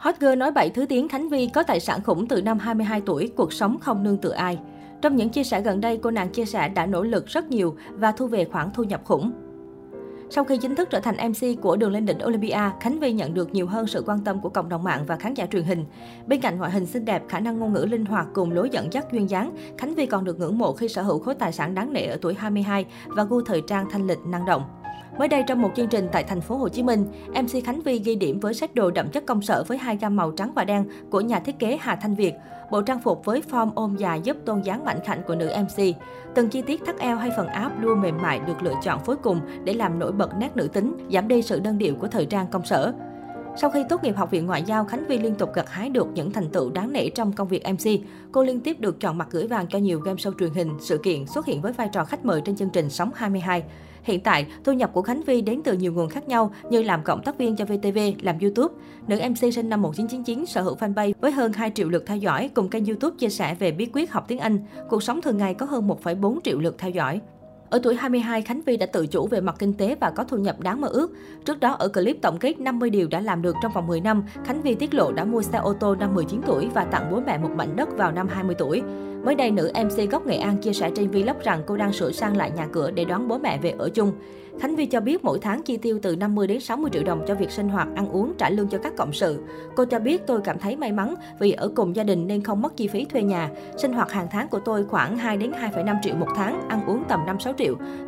Hot girl nói bậy thứ tiếng Khánh Vi có tài sản khủng từ năm 22 tuổi, cuộc sống không nương tựa ai. Trong những chia sẻ gần đây, cô nàng chia sẻ đã nỗ lực rất nhiều và thu về khoản thu nhập khủng. Sau khi chính thức trở thành MC của Đường lên đỉnh Olympia, Khánh Vy nhận được nhiều hơn sự quan tâm của cộng đồng mạng và khán giả truyền hình. Bên cạnh ngoại hình xinh đẹp, khả năng ngôn ngữ linh hoạt cùng lối dẫn dắt duyên dáng, Khánh Vy còn được ngưỡng mộ khi sở hữu khối tài sản đáng nể ở tuổi 22 và gu thời trang thanh lịch năng động. Mới đây trong một chương trình tại thành phố Hồ Chí Minh, MC Khánh Vi ghi điểm với sách đồ đậm chất công sở với hai gam màu trắng và đen của nhà thiết kế Hà Thanh Việt. Bộ trang phục với form ôm dài giúp tôn dáng mạnh khảnh của nữ MC. Từng chi tiết thắt eo hay phần áo luôn mềm mại được lựa chọn phối cùng để làm nổi bật nét nữ tính, giảm đi sự đơn điệu của thời trang công sở. Sau khi tốt nghiệp Học viện Ngoại giao, Khánh Vi liên tục gặt hái được những thành tựu đáng nể trong công việc MC. Cô liên tiếp được chọn mặt gửi vàng cho nhiều game show truyền hình, sự kiện, xuất hiện với vai trò khách mời trên chương trình Sống 22. Hiện tại, thu nhập của Khánh Vi đến từ nhiều nguồn khác nhau như làm cộng tác viên cho VTV, làm YouTube. Nữ MC sinh năm 1999 sở hữu fanpage với hơn 2 triệu lượt theo dõi, cùng kênh YouTube chia sẻ về bí quyết học tiếng Anh. Cuộc sống thường ngày có hơn 1,4 triệu lượt theo dõi. Ở tuổi 22, Khánh Vy đã tự chủ về mặt kinh tế và có thu nhập đáng mơ ước. Trước đó, ở clip tổng kết 50 điều đã làm được trong vòng 10 năm, Khánh Vy tiết lộ đã mua xe ô tô năm 19 tuổi và tặng bố mẹ một mảnh đất vào năm 20 tuổi. Mới đây, nữ MC gốc Nghệ An chia sẻ trên vlog rằng cô đang sửa sang lại nhà cửa để đón bố mẹ về ở chung. Khánh Vy cho biết mỗi tháng chi tiêu từ 50 đến 60 triệu đồng cho việc sinh hoạt, ăn uống, trả lương cho các cộng sự. Cô cho biết tôi cảm thấy may mắn vì ở cùng gia đình nên không mất chi phí thuê nhà. Sinh hoạt hàng tháng của tôi khoảng 2 đến 2,5 triệu một tháng, ăn uống tầm 5-6 triệu.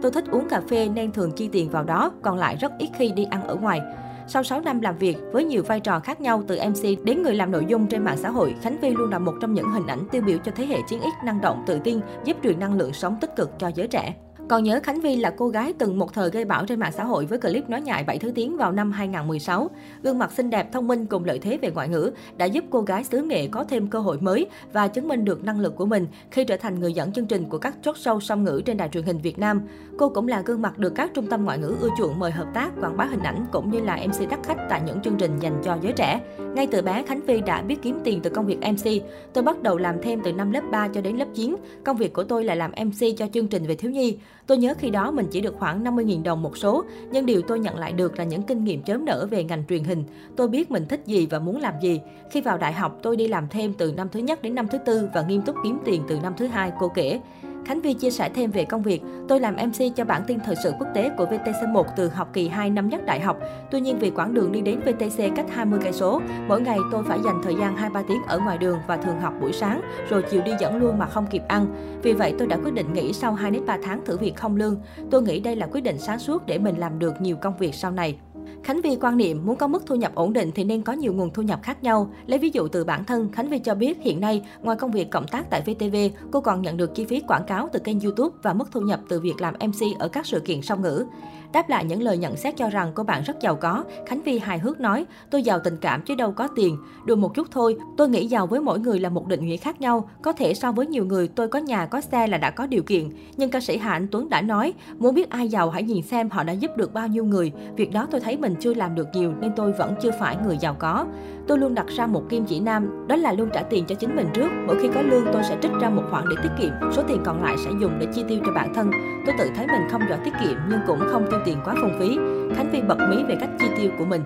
Tôi thích uống cà phê nên thường chi tiền vào đó, còn lại rất ít khi đi ăn ở ngoài. Sau 6 năm làm việc với nhiều vai trò khác nhau từ MC đến người làm nội dung trên mạng xã hội, Khánh Vi luôn là một trong những hình ảnh tiêu biểu cho thế hệ chiến x năng động, tự tin, giúp truyền năng lượng sống tích cực cho giới trẻ. Còn nhớ Khánh Vi là cô gái từng một thời gây bão trên mạng xã hội với clip nói nhại bảy thứ tiếng vào năm 2016. Gương mặt xinh đẹp, thông minh cùng lợi thế về ngoại ngữ đã giúp cô gái xứ nghệ có thêm cơ hội mới và chứng minh được năng lực của mình khi trở thành người dẫn chương trình của các chốt show song ngữ trên đài truyền hình Việt Nam. Cô cũng là gương mặt được các trung tâm ngoại ngữ ưa chuộng mời hợp tác, quảng bá hình ảnh cũng như là MC đắt khách tại những chương trình dành cho giới trẻ. Ngay từ bé, Khánh Vi đã biết kiếm tiền từ công việc MC. Tôi bắt đầu làm thêm từ năm lớp 3 cho đến lớp 9. Công việc của tôi là làm MC cho chương trình về thiếu nhi. Tôi nhớ khi đó mình chỉ được khoảng 50.000 đồng một số, nhưng điều tôi nhận lại được là những kinh nghiệm chớm nở về ngành truyền hình. Tôi biết mình thích gì và muốn làm gì. Khi vào đại học, tôi đi làm thêm từ năm thứ nhất đến năm thứ tư và nghiêm túc kiếm tiền từ năm thứ hai, cô kể. Khánh Vy chia sẻ thêm về công việc, tôi làm MC cho bản tin thời sự quốc tế của VTC1 từ học kỳ 2 năm nhất đại học. Tuy nhiên vì quãng đường đi đến VTC cách 20 cây số, mỗi ngày tôi phải dành thời gian 2-3 tiếng ở ngoài đường và thường học buổi sáng, rồi chiều đi dẫn luôn mà không kịp ăn. Vì vậy tôi đã quyết định nghỉ sau 2 đến 3 tháng thử việc không lương. Tôi nghĩ đây là quyết định sáng suốt để mình làm được nhiều công việc sau này. Khánh Vi quan niệm muốn có mức thu nhập ổn định thì nên có nhiều nguồn thu nhập khác nhau. Lấy ví dụ từ bản thân, Khánh Vi cho biết hiện nay, ngoài công việc cộng tác tại VTV, cô còn nhận được chi phí quảng cáo từ kênh YouTube và mức thu nhập từ việc làm MC ở các sự kiện song ngữ. Đáp lại những lời nhận xét cho rằng cô bạn rất giàu có, Khánh Vi hài hước nói, tôi giàu tình cảm chứ đâu có tiền. Đùa một chút thôi, tôi nghĩ giàu với mỗi người là một định nghĩa khác nhau. Có thể so với nhiều người tôi có nhà có xe là đã có điều kiện. Nhưng ca sĩ Hà Anh Tuấn đã nói, muốn biết ai giàu hãy nhìn xem họ đã giúp được bao nhiêu người. Việc đó tôi thấy mình chưa làm được nhiều nên tôi vẫn chưa phải người giàu có. Tôi luôn đặt ra một kim chỉ nam, đó là luôn trả tiền cho chính mình trước. Mỗi khi có lương tôi sẽ trích ra một khoản để tiết kiệm, số tiền còn lại sẽ dùng để chi tiêu cho bản thân. Tôi tự thấy mình không giỏi tiết kiệm nhưng cũng không tiêu tiền quá phung phí. Khánh Vi bật mí về cách chi tiêu của mình.